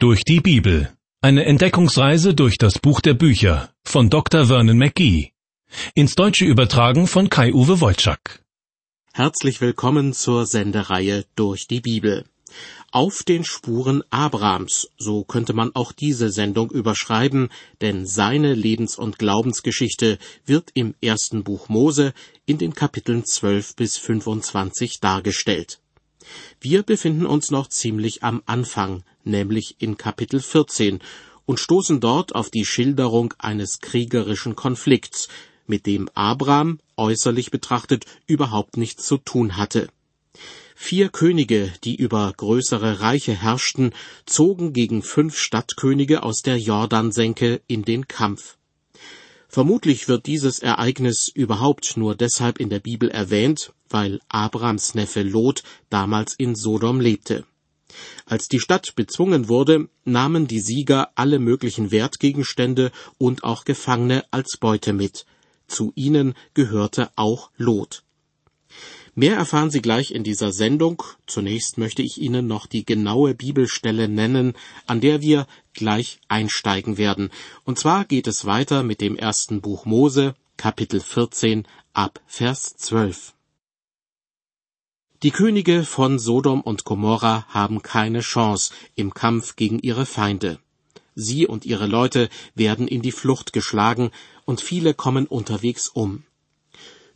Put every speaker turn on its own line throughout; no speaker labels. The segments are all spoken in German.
Durch die Bibel. Eine Entdeckungsreise durch das Buch der Bücher von Dr. Vernon McGee. Ins Deutsche übertragen von Kai-Uwe Wolczak.
Herzlich willkommen zur Sendereihe Durch die Bibel. Auf den Spuren Abrahams, so könnte man auch diese Sendung überschreiben, denn seine Lebens- und Glaubensgeschichte wird im ersten Buch Mose in den Kapiteln 12 bis 25 dargestellt. Wir befinden uns noch ziemlich am Anfang, nämlich in Kapitel 14, und stoßen dort auf die Schilderung eines kriegerischen Konflikts, mit dem Abraham äußerlich betrachtet überhaupt nichts zu tun hatte. Vier Könige, die über größere Reiche herrschten, zogen gegen fünf Stadtkönige aus der Jordansenke in den Kampf. Vermutlich wird dieses Ereignis überhaupt nur deshalb in der Bibel erwähnt, weil Abrams Neffe Lot damals in Sodom lebte. Als die Stadt bezwungen wurde, nahmen die Sieger alle möglichen Wertgegenstände und auch Gefangene als Beute mit. Zu ihnen gehörte auch Lot. Mehr erfahren Sie gleich in dieser Sendung. Zunächst möchte ich Ihnen noch die genaue Bibelstelle nennen, an der wir gleich einsteigen werden. Und zwar geht es weiter mit dem ersten Buch Mose, Kapitel 14 ab Vers 12. Die Könige von Sodom und Gomorra haben keine Chance im Kampf gegen ihre Feinde. Sie und ihre Leute werden in die Flucht geschlagen und viele kommen unterwegs um.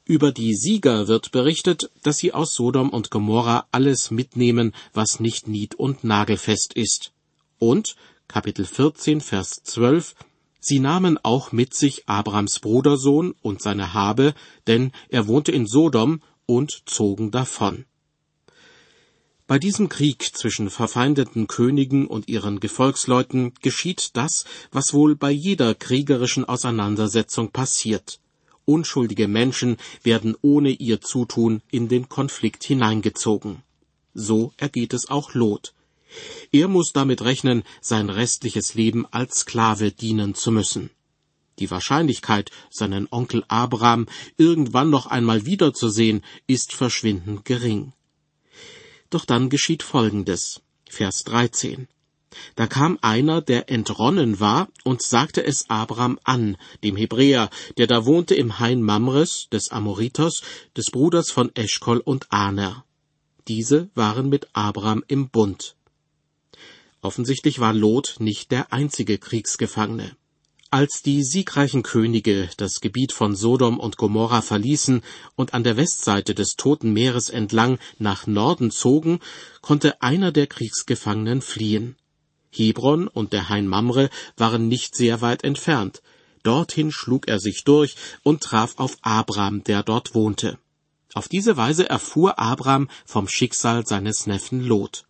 Über die Sieger wird berichtet, dass sie aus Sodom und Gomorra alles mitnehmen, was nicht nied- und nagelfest ist. Und, Kapitel 14, Vers 12, sie nahmen auch mit sich Abrams Brudersohn und seine Habe, denn er wohnte in Sodom, und zogen davon. Bei diesem Krieg zwischen verfeindeten Königen und ihren Gefolgsleuten geschieht das, was wohl bei jeder kriegerischen Auseinandersetzung passiert. Unschuldige Menschen werden ohne ihr Zutun in den Konflikt hineingezogen. So ergeht es auch Lot. Er muss damit rechnen, sein restliches Leben als Sklave dienen zu müssen. Die Wahrscheinlichkeit, seinen Onkel Abraham irgendwann noch einmal wiederzusehen, ist verschwindend gering. Doch dann geschieht Folgendes. Vers 13. Da kam einer, der entronnen war, und sagte es Abraham an, dem Hebräer, der da wohnte im Hain Mamres, des Amoriters, des Bruders von Eschkol und Aner. Diese waren mit Abraham im Bund. Offensichtlich war Lot nicht der einzige Kriegsgefangene. Als die siegreichen Könige das Gebiet von Sodom und Gomorra verließen und an der Westseite des Toten Meeres entlang nach Norden zogen, konnte einer der Kriegsgefangenen fliehen. Hebron und der Hain Mamre waren nicht sehr weit entfernt. Dorthin schlug er sich durch und traf auf Abram, der dort wohnte. Auf diese Weise erfuhr Abram vom Schicksal seines Neffen Lot.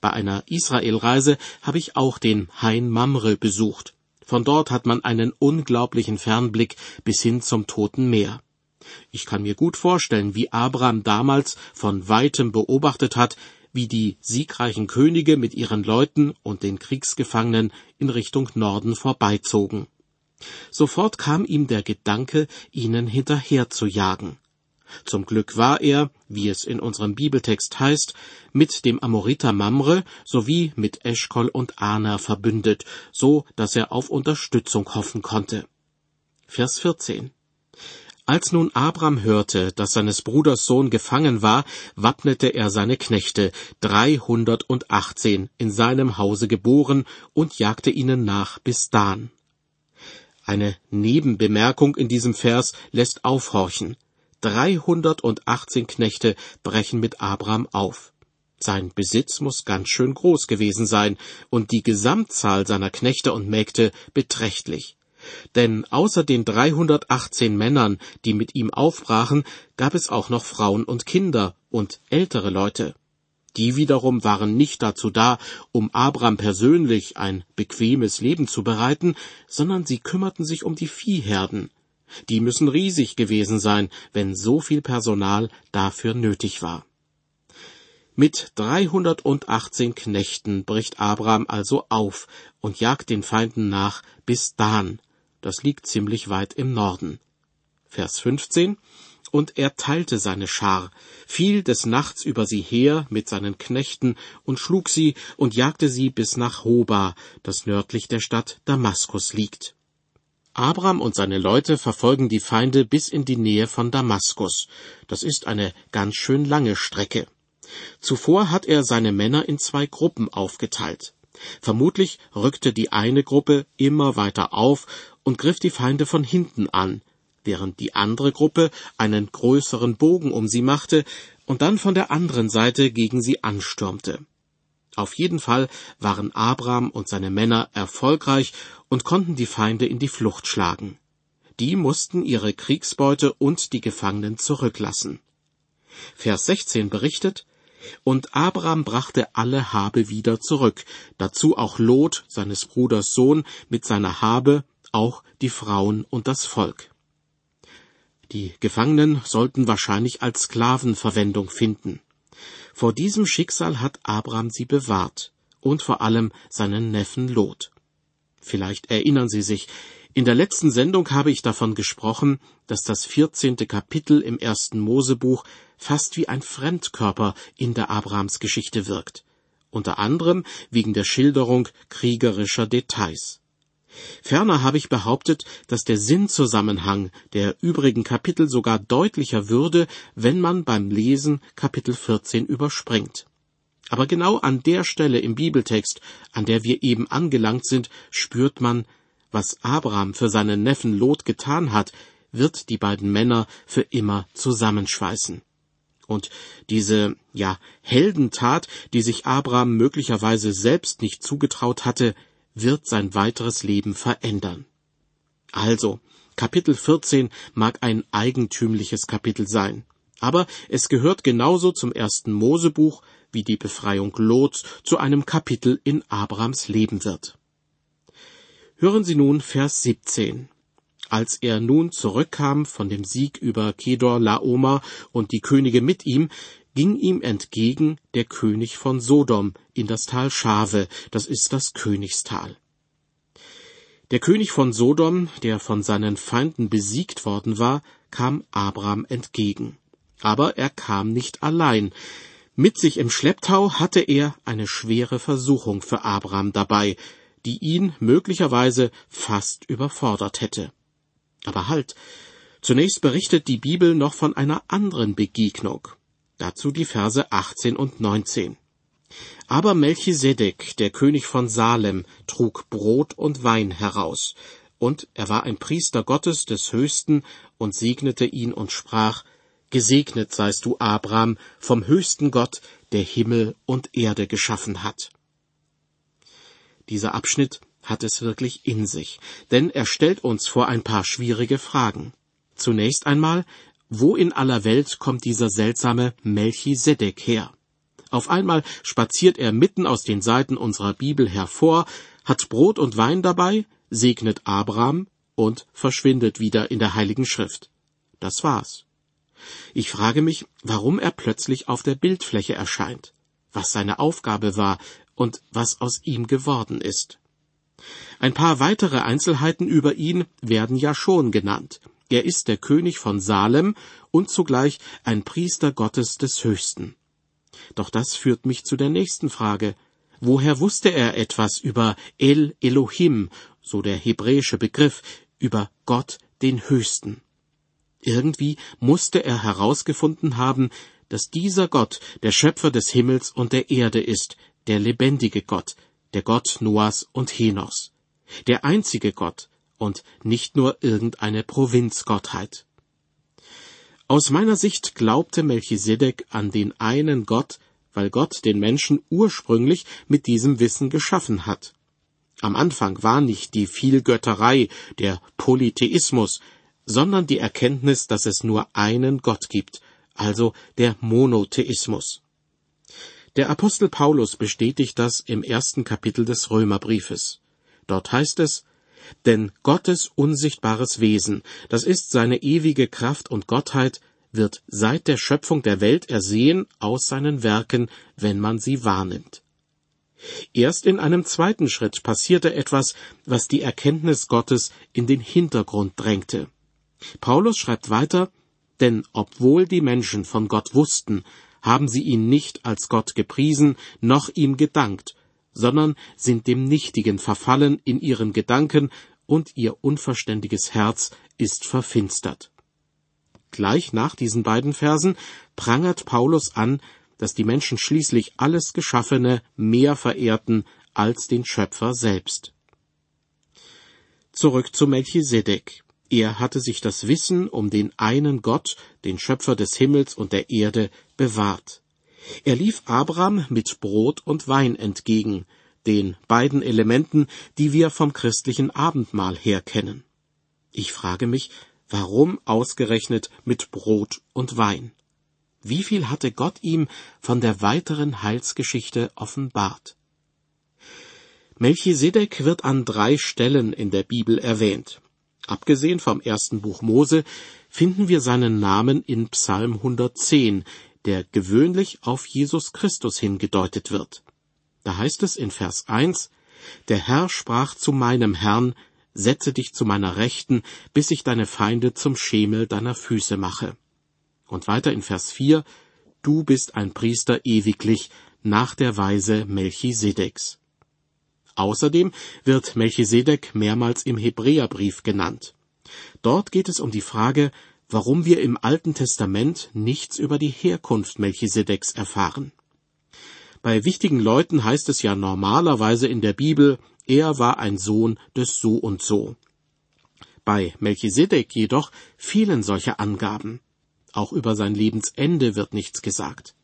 Bei einer Israelreise habe ich auch den Hain Mamre besucht. Von dort hat man einen unglaublichen Fernblick bis hin zum Toten Meer. Ich kann mir gut vorstellen, wie Abraham damals von weitem beobachtet hat, wie die siegreichen Könige mit ihren Leuten und den Kriegsgefangenen in Richtung Norden vorbeizogen. Sofort kam ihm der Gedanke, ihnen hinterher zu jagen. Zum Glück war er, wie es in unserem Bibeltext heißt, mit dem Amoriter Mamre sowie mit Eschkol und Ana verbündet, so dass er auf Unterstützung hoffen konnte. Vers 14. Als nun Abram hörte, dass seines Bruders Sohn gefangen war, wappnete er seine Knechte, dreihundertundachtzehn, in seinem Hause geboren, und jagte ihnen nach bis Dan. Eine Nebenbemerkung in diesem Vers lässt aufhorchen. Dreihundertundachtzehn Knechte brechen mit Abram auf. Sein Besitz muss ganz schön groß gewesen sein und die Gesamtzahl seiner Knechte und Mägde beträchtlich. Denn außer den 318 Männern, die mit ihm aufbrachen, gab es auch noch Frauen und Kinder und ältere Leute. Die wiederum waren nicht dazu da, um Abraham persönlich ein bequemes Leben zu bereiten, sondern sie kümmerten sich um die Viehherden. Die müssen riesig gewesen sein, wenn so viel Personal dafür nötig war. Mit 318 Knechten bricht Abraham also auf und jagt den Feinden nach bis Dan, das liegt ziemlich weit im Norden. Vers 15. und er teilte seine Schar, fiel des Nachts über sie her mit seinen Knechten und schlug sie und jagte sie bis nach Hoba, das nördlich der Stadt Damaskus liegt. Abraham und seine Leute verfolgen die Feinde bis in die Nähe von Damaskus. Das ist eine ganz schön lange Strecke. Zuvor hat er seine Männer in zwei Gruppen aufgeteilt. Vermutlich rückte die eine Gruppe immer weiter auf und griff die Feinde von hinten an, während die andere Gruppe einen größeren Bogen um sie machte und dann von der anderen Seite gegen sie anstürmte. Auf jeden Fall waren Abraham und seine Männer erfolgreich und konnten die Feinde in die Flucht schlagen. Die mussten ihre Kriegsbeute und die Gefangenen zurücklassen. Vers 16 berichtet, und Abraham brachte alle Habe wieder zurück, dazu auch Lot, seines Bruders Sohn, mit seiner Habe, auch die Frauen und das Volk. Die Gefangenen sollten wahrscheinlich als Sklaven Verwendung finden. Vor diesem Schicksal hat Abraham sie bewahrt und vor allem seinen Neffen Lot. Vielleicht erinnern Sie sich, in der letzten Sendung habe ich davon gesprochen, dass das vierzehnte Kapitel im ersten Mosebuch fast wie ein Fremdkörper in der Abrahamsgeschichte wirkt, unter anderem wegen der Schilderung kriegerischer Details. Ferner habe ich behauptet, dass der Sinnzusammenhang der übrigen Kapitel sogar deutlicher würde, wenn man beim Lesen Kapitel 14 überspringt. Aber genau an der Stelle im Bibeltext, an der wir eben angelangt sind, spürt man, was Abraham für seinen Neffen Lot getan hat, wird die beiden Männer für immer zusammenschweißen. Und diese, ja, Heldentat, die sich Abraham möglicherweise selbst nicht zugetraut hatte, wird sein weiteres Leben verändern. Also, Kapitel 14 mag ein eigentümliches Kapitel sein, aber es gehört genauso zum ersten Mosebuch wie die Befreiung Lots zu einem Kapitel in Abrams Leben wird. Hören Sie nun Vers 17. Als er nun zurückkam von dem Sieg über Kedor Laoma und die Könige mit ihm, ging ihm entgegen der König von Sodom in das Tal Schave, das ist das Königstal. Der König von Sodom, der von seinen Feinden besiegt worden war, kam Abraham entgegen. Aber er kam nicht allein. Mit sich im Schlepptau hatte er eine schwere Versuchung für Abraham dabei, die ihn möglicherweise fast überfordert hätte. Aber halt, zunächst berichtet die Bibel noch von einer anderen Begegnung. Dazu die Verse 18 und 19. Aber Melchisedek, der König von Salem, trug Brot und Wein heraus, und er war ein Priester Gottes des Höchsten und segnete ihn und sprach, Gesegnet seist du, Abraham, vom höchsten Gott, der Himmel und Erde geschaffen hat. Dieser Abschnitt hat es wirklich in sich, denn er stellt uns vor ein paar schwierige Fragen. Zunächst einmal, wo in aller Welt kommt dieser seltsame Melchisedek her? Auf einmal spaziert er mitten aus den Seiten unserer Bibel hervor, hat Brot und Wein dabei, segnet Abraham und verschwindet wieder in der Heiligen Schrift. Das war's. Ich frage mich, warum er plötzlich auf der Bildfläche erscheint, was seine Aufgabe war und was aus ihm geworden ist. Ein paar weitere Einzelheiten über ihn werden ja schon genannt. Er ist der König von Salem und zugleich ein Priester Gottes des Höchsten. Doch das führt mich zu der nächsten Frage. Woher wusste er etwas über El Elohim, so der hebräische Begriff, über Gott den Höchsten? Irgendwie musste er herausgefunden haben, dass dieser Gott der Schöpfer des Himmels und der Erde ist, der lebendige Gott, der Gott Noahs und Henochs, der einzige Gott und nicht nur irgendeine Provinzgottheit. Aus meiner Sicht glaubte Melchisedek an den einen Gott, weil Gott den Menschen ursprünglich mit diesem Wissen geschaffen hat. Am Anfang war nicht die Vielgötterei, der Polytheismus, sondern die Erkenntnis, dass es nur einen Gott gibt, also der Monotheismus. Der Apostel Paulus bestätigt das im ersten Kapitel des Römerbriefes. Dort heißt es, denn Gottes unsichtbares Wesen, das ist seine ewige Kraft und Gottheit, wird seit der Schöpfung der Welt ersehen aus seinen Werken, wenn man sie wahrnimmt. Erst in einem zweiten Schritt passierte etwas, was die Erkenntnis Gottes in den Hintergrund drängte. Paulus schreibt weiter, Denn obwohl die Menschen von Gott wussten, haben sie ihn nicht als Gott gepriesen, noch ihm gedankt, sondern sind dem Nichtigen verfallen in ihren Gedanken, und ihr unverständiges Herz ist verfinstert. Gleich nach diesen beiden Versen prangert Paulus an, dass die Menschen schließlich alles Geschaffene mehr verehrten als den Schöpfer selbst. Zurück zu Melchisedek. Er hatte sich das Wissen um den einen Gott, den Schöpfer des Himmels und der Erde, bewahrt. Er lief Abraham mit Brot und Wein entgegen, den beiden Elementen, die wir vom christlichen Abendmahl her kennen. Ich frage mich, warum ausgerechnet mit Brot und Wein? Wie viel hatte Gott ihm von der weiteren Heilsgeschichte offenbart? Melchisedek wird an drei Stellen in der Bibel erwähnt. Abgesehen vom ersten Buch Mose finden wir seinen Namen in Psalm 110, der gewöhnlich auf Jesus Christus hingedeutet wird. Da heißt es in Vers 1, Der Herr sprach zu meinem Herrn, Setze dich zu meiner Rechten, bis ich deine Feinde zum Schemel deiner Füße mache. Und weiter in Vers 4, Du bist ein Priester ewiglich, nach der Weise Melchisedeks. Außerdem wird Melchisedek mehrmals im Hebräerbrief genannt. Dort geht es um die Frage, warum wir im Alten Testament nichts über die Herkunft Melchisedeks erfahren. Bei wichtigen Leuten heißt es ja normalerweise in der Bibel, er war ein Sohn des so und so. Bei Melchisedek jedoch fehlen solche Angaben. Auch über sein Lebensende wird nichts gesagt.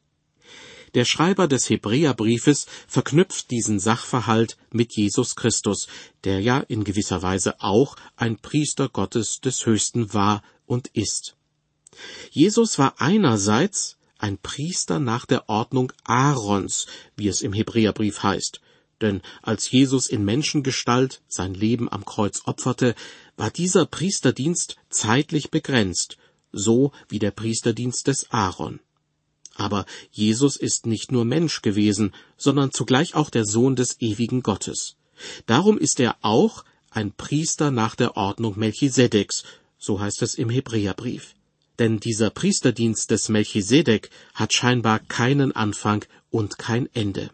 Der Schreiber des Hebräerbriefes verknüpft diesen Sachverhalt mit Jesus Christus, der ja in gewisser Weise auch ein Priester Gottes des Höchsten war und ist. Jesus war einerseits ein Priester nach der Ordnung Aarons, wie es im Hebräerbrief heißt, denn als Jesus in Menschengestalt sein Leben am Kreuz opferte, war dieser Priesterdienst zeitlich begrenzt, so wie der Priesterdienst des Aaron. Aber Jesus ist nicht nur Mensch gewesen, sondern zugleich auch der Sohn des ewigen Gottes. Darum ist er auch ein Priester nach der Ordnung Melchisedeks, so heißt es im Hebräerbrief. Denn dieser Priesterdienst des Melchisedek hat scheinbar keinen Anfang und kein Ende.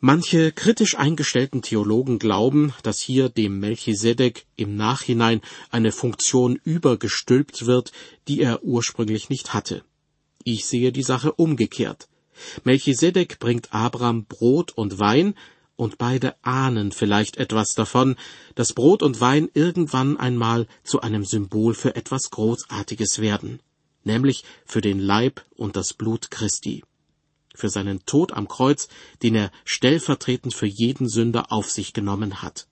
Manche kritisch eingestellten Theologen glauben, dass hier dem Melchisedek im Nachhinein eine Funktion übergestülpt wird, die er ursprünglich nicht hatte. Ich sehe die Sache umgekehrt. Melchisedek bringt Abraham Brot und Wein, und beide ahnen vielleicht etwas davon, dass Brot und Wein irgendwann einmal zu einem Symbol für etwas Großartiges werden, nämlich für den Leib und das Blut Christi, für seinen Tod am Kreuz, den er stellvertretend für jeden Sünder auf sich genommen hat.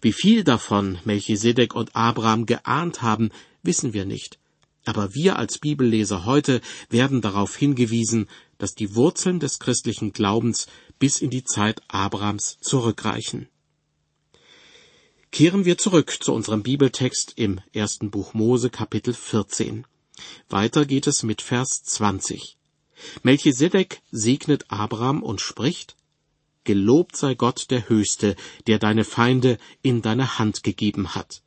Wie viel davon Melchisedek und Abraham geahnt haben, wissen wir nicht, aber wir als Bibelleser heute werden darauf hingewiesen, dass die Wurzeln des christlichen Glaubens bis in die Zeit Abrahams zurückreichen. Kehren wir zurück zu unserem Bibeltext im ersten Buch Mose Kapitel 14. Weiter geht es mit Vers 20. Melchisedek segnet Abraham und spricht, Gelobt sei Gott der Höchste, der deine Feinde in deine Hand gegeben hat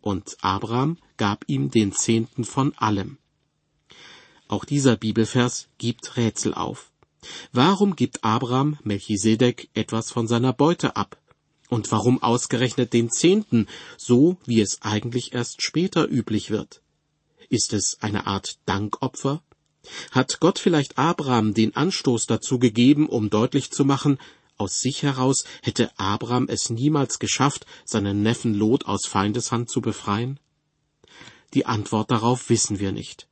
und Abraham gab ihm den Zehnten von allem. Auch dieser Bibelvers gibt Rätsel auf. Warum gibt Abraham Melchisedek etwas von seiner Beute ab? Und warum ausgerechnet den Zehnten, so wie es eigentlich erst später üblich wird? Ist es eine Art Dankopfer? Hat Gott vielleicht Abraham den Anstoß dazu gegeben, um deutlich zu machen, aus sich heraus hätte Abraham es niemals geschafft, seinen Neffen Lot aus Feindeshand zu befreien? Die Antwort darauf wissen wir nicht.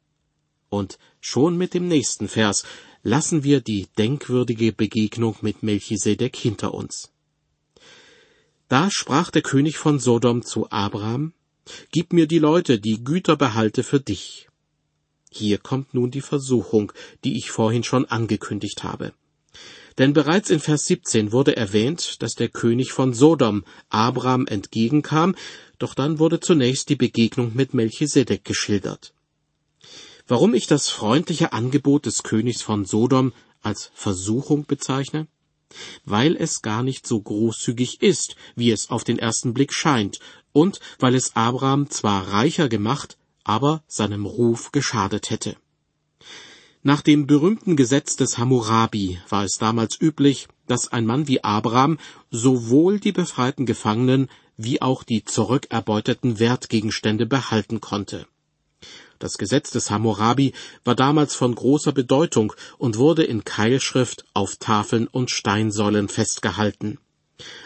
Und schon mit dem nächsten Vers lassen wir die denkwürdige Begegnung mit Melchisedek hinter uns. Da sprach der König von Sodom zu Abraham, Gib mir die Leute, die Güter behalte für dich. Hier kommt nun die Versuchung, die ich vorhin schon angekündigt habe. Denn bereits in Vers 17 wurde erwähnt, dass der König von Sodom Abraham entgegenkam, doch dann wurde zunächst die Begegnung mit Melchisedek geschildert. Warum ich das freundliche Angebot des Königs von Sodom als Versuchung bezeichne? Weil es gar nicht so großzügig ist, wie es auf den ersten Blick scheint, und weil es Abraham zwar reicher gemacht, aber seinem Ruf geschadet hätte. Nach dem berühmten Gesetz des Hammurabi war es damals üblich, dass ein Mann wie Abraham sowohl die befreiten Gefangenen wie auch die zurückerbeuteten Wertgegenstände behalten konnte. Das Gesetz des Hammurabi war damals von großer Bedeutung und wurde in Keilschrift auf Tafeln und Steinsäulen festgehalten.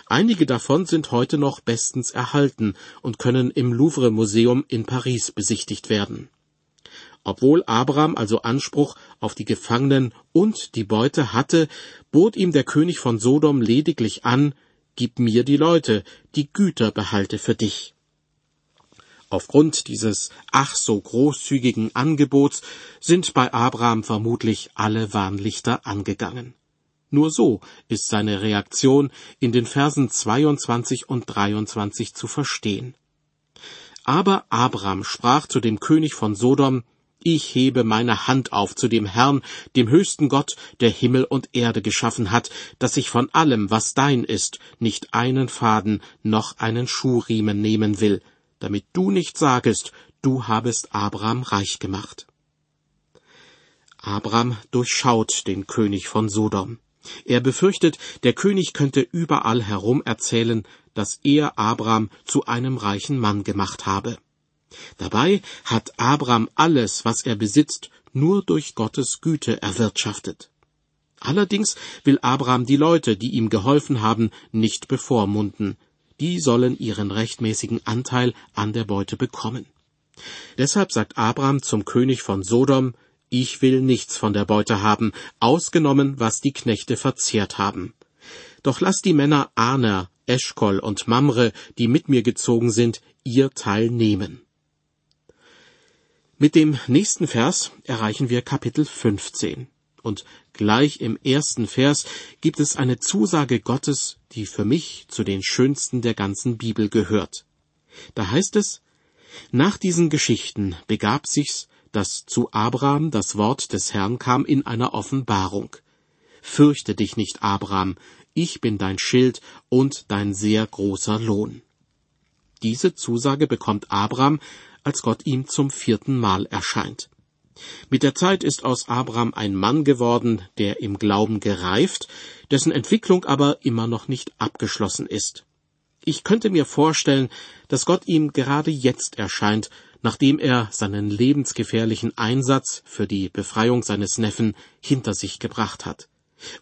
Einige davon sind heute noch bestens erhalten und können im Louvre Museum in Paris besichtigt werden. Obwohl Abraham also Anspruch auf die Gefangenen und die Beute hatte, bot ihm der König von Sodom lediglich an, Gib mir die Leute, die Güter behalte für dich. Aufgrund dieses ach so großzügigen Angebots sind bei Abraham vermutlich alle Warnlichter angegangen. Nur so ist seine Reaktion in den Versen 22 und 23 zu verstehen. Aber Abraham sprach zu dem König von Sodom, ich hebe meine Hand auf zu dem Herrn, dem höchsten Gott, der Himmel und Erde geschaffen hat, dass ich von allem, was dein ist, nicht einen Faden noch einen Schuhriemen nehmen will, damit du nicht sagest, du habest Abraham reich gemacht. Abraham durchschaut den König von Sodom. Er befürchtet, der König könnte überall herum erzählen, dass er Abraham zu einem reichen Mann gemacht habe. Dabei hat Abraham alles, was er besitzt, nur durch Gottes Güte erwirtschaftet. Allerdings will Abraham die Leute, die ihm geholfen haben, nicht bevormunden. Die sollen ihren rechtmäßigen Anteil an der Beute bekommen. Deshalb sagt Abraham zum König von Sodom, ich will nichts von der Beute haben, ausgenommen, was die Knechte verzehrt haben. Doch lass die Männer Aner, Eschkol und Mamre, die mit mir gezogen sind, ihr Teil nehmen. Mit dem nächsten Vers erreichen wir Kapitel 15. Und gleich im ersten Vers gibt es eine Zusage Gottes, die für mich zu den schönsten der ganzen Bibel gehört. Da heißt es, nach diesen Geschichten begab sich's, dass zu Abraham das Wort des Herrn kam in einer Offenbarung. Fürchte dich nicht, Abraham, ich bin dein Schild und dein sehr großer Lohn. Diese Zusage bekommt Abraham, als Gott ihm zum vierten Mal erscheint. Mit der Zeit ist aus Abraham ein Mann geworden, der im Glauben gereift, dessen Entwicklung aber immer noch nicht abgeschlossen ist. Ich könnte mir vorstellen, dass Gott ihm gerade jetzt erscheint, nachdem er seinen lebensgefährlichen Einsatz für die Befreiung seines Neffen hinter sich gebracht hat.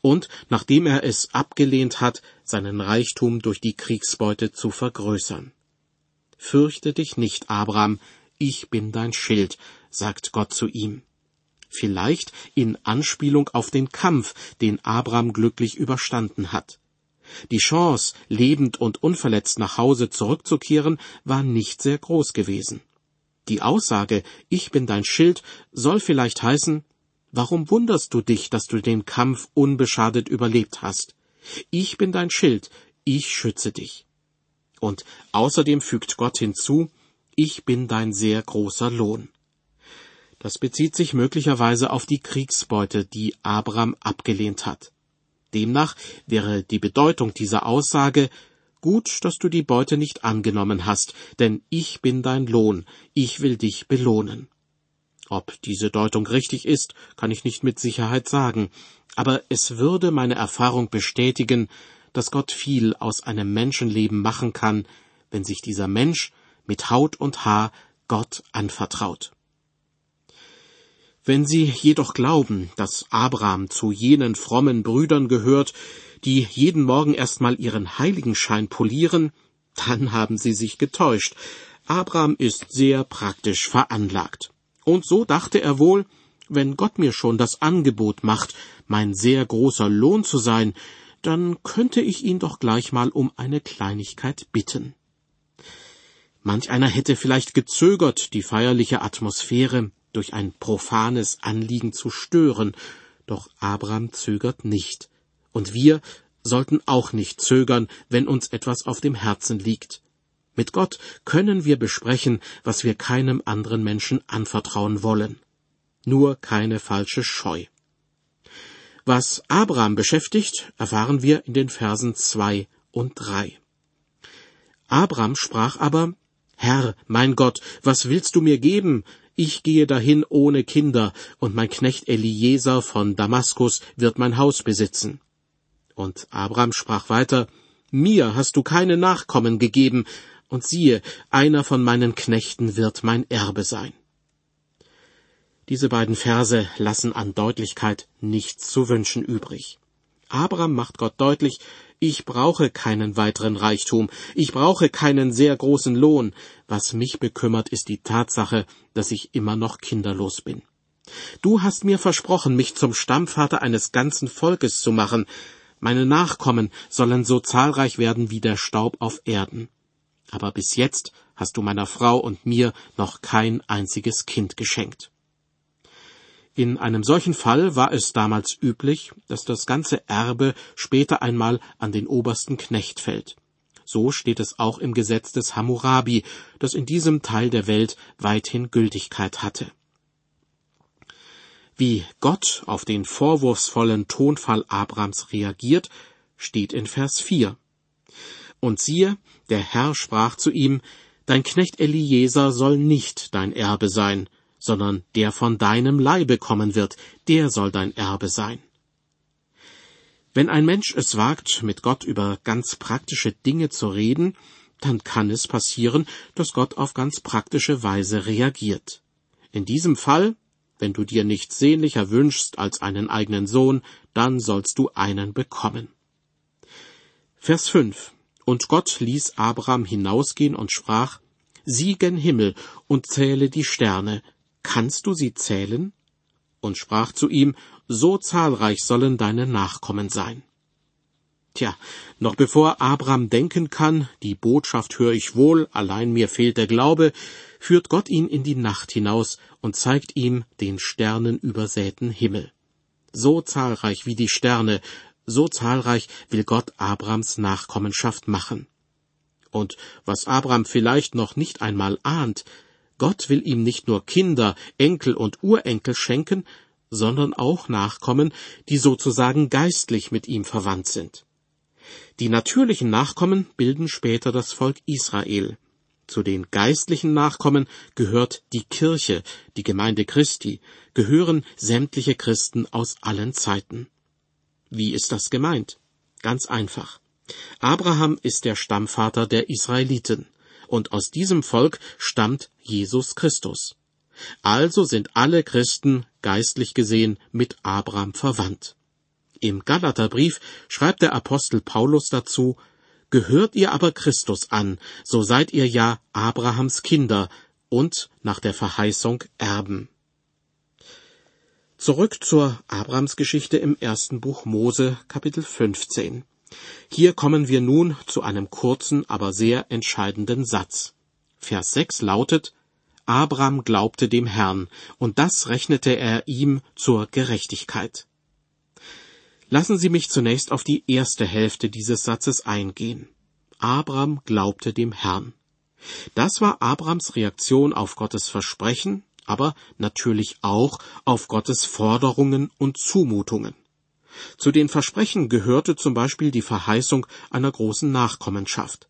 Und nachdem er es abgelehnt hat, seinen Reichtum durch die Kriegsbeute zu vergrößern. Fürchte dich nicht, Abraham, ich bin dein Schild, sagt Gott zu ihm. Vielleicht in Anspielung auf den Kampf, den Abraham glücklich überstanden hat. Die Chance, lebend und unverletzt nach Hause zurückzukehren, war nicht sehr groß gewesen. Die Aussage Ich bin dein Schild soll vielleicht heißen Warum wunderst du dich, dass du den Kampf unbeschadet überlebt hast? Ich bin dein Schild, ich schütze dich. Und außerdem fügt Gott hinzu, ich bin dein sehr großer Lohn. Das bezieht sich möglicherweise auf die Kriegsbeute, die Abraham abgelehnt hat. Demnach wäre die Bedeutung dieser Aussage Gut, dass du die Beute nicht angenommen hast, denn ich bin dein Lohn, ich will dich belohnen. Ob diese Deutung richtig ist, kann ich nicht mit Sicherheit sagen, aber es würde meine Erfahrung bestätigen, dass Gott viel aus einem Menschenleben machen kann, wenn sich dieser Mensch mit Haut und Haar Gott anvertraut. Wenn Sie jedoch glauben, dass Abraham zu jenen frommen Brüdern gehört, die jeden Morgen erstmal ihren Heiligenschein polieren, dann haben Sie sich getäuscht. Abraham ist sehr praktisch veranlagt. Und so dachte er wohl, wenn Gott mir schon das Angebot macht, mein sehr großer Lohn zu sein, dann könnte ich ihn doch gleich mal um eine Kleinigkeit bitten. Manch einer hätte vielleicht gezögert, die feierliche Atmosphäre durch ein profanes Anliegen zu stören, doch Abraham zögert nicht. Und wir sollten auch nicht zögern, wenn uns etwas auf dem Herzen liegt. Mit Gott können wir besprechen, was wir keinem anderen Menschen anvertrauen wollen. Nur keine falsche Scheu. Was Abraham beschäftigt, erfahren wir in den Versen zwei und drei. Abraham sprach aber, Herr, mein Gott, was willst du mir geben? Ich gehe dahin ohne Kinder, und mein Knecht Eliezer von Damaskus wird mein Haus besitzen. Und Abraham sprach weiter, Mir hast du keine Nachkommen gegeben, und siehe, einer von meinen Knechten wird mein Erbe sein. Diese beiden Verse lassen an Deutlichkeit nichts zu wünschen übrig. Abraham macht Gott deutlich, ich brauche keinen weiteren Reichtum, ich brauche keinen sehr großen Lohn, was mich bekümmert, ist die Tatsache, dass ich immer noch kinderlos bin. Du hast mir versprochen, mich zum Stammvater eines ganzen Volkes zu machen, meine Nachkommen sollen so zahlreich werden wie der Staub auf Erden. Aber bis jetzt hast du meiner Frau und mir noch kein einziges Kind geschenkt. In einem solchen Fall war es damals üblich, dass das ganze Erbe später einmal an den obersten Knecht fällt. So steht es auch im Gesetz des Hammurabi, das in diesem Teil der Welt weithin Gültigkeit hatte. Wie Gott auf den vorwurfsvollen Tonfall Abrams reagiert, steht in Vers 4. Und siehe, der Herr sprach zu ihm, Dein Knecht Eliezer soll nicht dein Erbe sein, sondern der von deinem Leibe kommen wird, der soll dein Erbe sein. Wenn ein Mensch es wagt, mit Gott über ganz praktische Dinge zu reden, dann kann es passieren, dass Gott auf ganz praktische Weise reagiert. In diesem Fall, wenn du dir nichts sehnlicher wünschst als einen eigenen Sohn, dann sollst du einen bekommen. Vers 5 Und Gott ließ Abraham hinausgehen und sprach, Sieh gen Himmel und zähle die Sterne, kannst du sie zählen? Und sprach zu ihm, so zahlreich sollen deine Nachkommen sein. Tja, noch bevor Abraham denken kann, die Botschaft höre ich wohl, allein mir fehlt der Glaube, führt Gott ihn in die Nacht hinaus und zeigt ihm den sternenübersäten Himmel. So zahlreich wie die Sterne, so zahlreich will Gott Abrams Nachkommenschaft machen. Und was Abraham vielleicht noch nicht einmal ahnt, Gott will ihm nicht nur Kinder, Enkel und Urenkel schenken, sondern auch Nachkommen, die sozusagen geistlich mit ihm verwandt sind. Die natürlichen Nachkommen bilden später das Volk Israel. Zu den geistlichen Nachkommen gehört die Kirche, die Gemeinde Christi, gehören sämtliche Christen aus allen Zeiten. Wie ist das gemeint? Ganz einfach. Abraham ist der Stammvater der Israeliten und aus diesem Volk stammt Jesus Christus. Also sind alle Christen geistlich gesehen mit Abraham verwandt. Im Galaterbrief schreibt der Apostel Paulus dazu, Gehört ihr aber Christus an, so seid ihr ja Abrahams Kinder und nach der Verheißung Erben. Zurück zur Abrahamsgeschichte im ersten Buch Mose, Kapitel 15. Hier kommen wir nun zu einem kurzen, aber sehr entscheidenden Satz. Vers 6 lautet, Abraham glaubte dem Herrn, und das rechnete er ihm zur Gerechtigkeit. Lassen Sie mich zunächst auf die erste Hälfte dieses Satzes eingehen. Abraham glaubte dem Herrn. Das war Abrams Reaktion auf Gottes Versprechen, aber natürlich auch auf Gottes Forderungen und Zumutungen. Zu den Versprechen gehörte zum Beispiel die Verheißung einer großen Nachkommenschaft.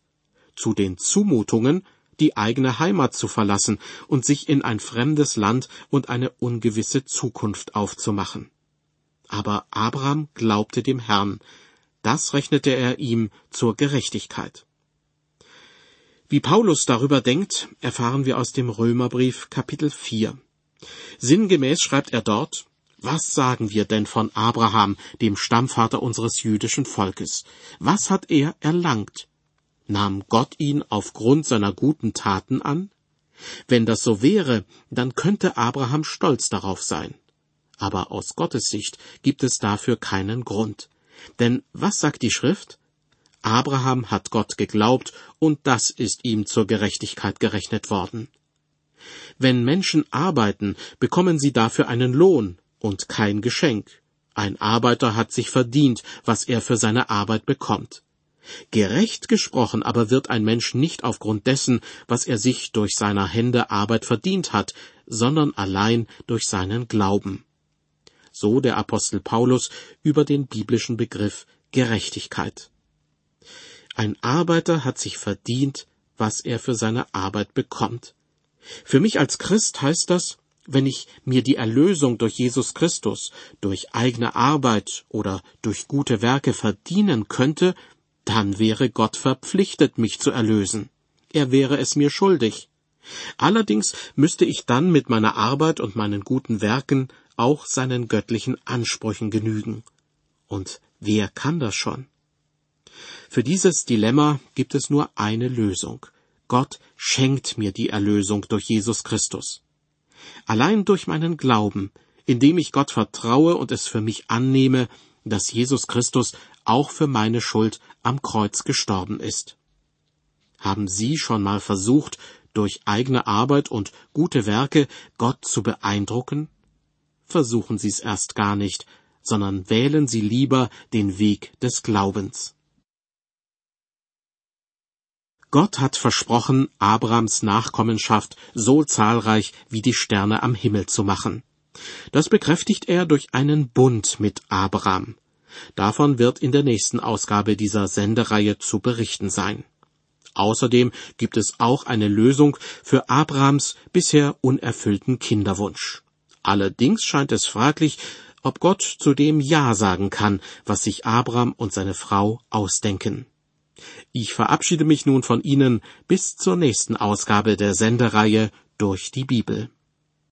Zu den Zumutungen die eigene Heimat zu verlassen und sich in ein fremdes Land und eine ungewisse Zukunft aufzumachen. Aber Abraham glaubte dem Herrn, das rechnete er ihm zur Gerechtigkeit. Wie Paulus darüber denkt, erfahren wir aus dem Römerbrief Kapitel 4. Sinngemäß schreibt er dort, was sagen wir denn von Abraham, dem Stammvater unseres jüdischen Volkes? Was hat er erlangt? Nahm Gott ihn aufgrund seiner guten Taten an? Wenn das so wäre, dann könnte Abraham stolz darauf sein. Aber aus Gottes Sicht gibt es dafür keinen Grund. Denn was sagt die Schrift? Abraham hat Gott geglaubt, und das ist ihm zur Gerechtigkeit gerechnet worden. Wenn Menschen arbeiten, bekommen sie dafür einen Lohn, und kein Geschenk. Ein Arbeiter hat sich verdient, was er für seine Arbeit bekommt. Gerecht gesprochen aber wird ein Mensch nicht aufgrund dessen, was er sich durch seiner Hände Arbeit verdient hat, sondern allein durch seinen Glauben. So der Apostel Paulus über den biblischen Begriff Gerechtigkeit. Ein Arbeiter hat sich verdient, was er für seine Arbeit bekommt. Für mich als Christ heißt das, wenn ich mir die Erlösung durch Jesus Christus, durch eigene Arbeit oder durch gute Werke verdienen könnte, dann wäre Gott verpflichtet, mich zu erlösen. Er wäre es mir schuldig. Allerdings müsste ich dann mit meiner Arbeit und meinen guten Werken auch seinen göttlichen Ansprüchen genügen. Und wer kann das schon? Für dieses Dilemma gibt es nur eine Lösung. Gott schenkt mir die Erlösung durch Jesus Christus. Allein durch meinen Glauben, indem ich Gott vertraue und es für mich annehme, dass Jesus Christus auch für meine Schuld am Kreuz gestorben ist. Haben Sie schon mal versucht, durch eigene Arbeit und gute Werke Gott zu beeindrucken? Versuchen Sie es erst gar nicht, sondern wählen Sie lieber den Weg des Glaubens. Gott hat versprochen, Abrams Nachkommenschaft so zahlreich wie die Sterne am Himmel zu machen. Das bekräftigt er durch einen Bund mit Abraham. Davon wird in der nächsten Ausgabe dieser Sendereihe zu berichten sein. Außerdem gibt es auch eine Lösung für Abrahams bisher unerfüllten Kinderwunsch. Allerdings scheint es fraglich, ob Gott zu dem Ja sagen kann, was sich Abraham und seine Frau ausdenken. Ich verabschiede mich nun von Ihnen bis zur nächsten Ausgabe der Sendereihe durch die Bibel.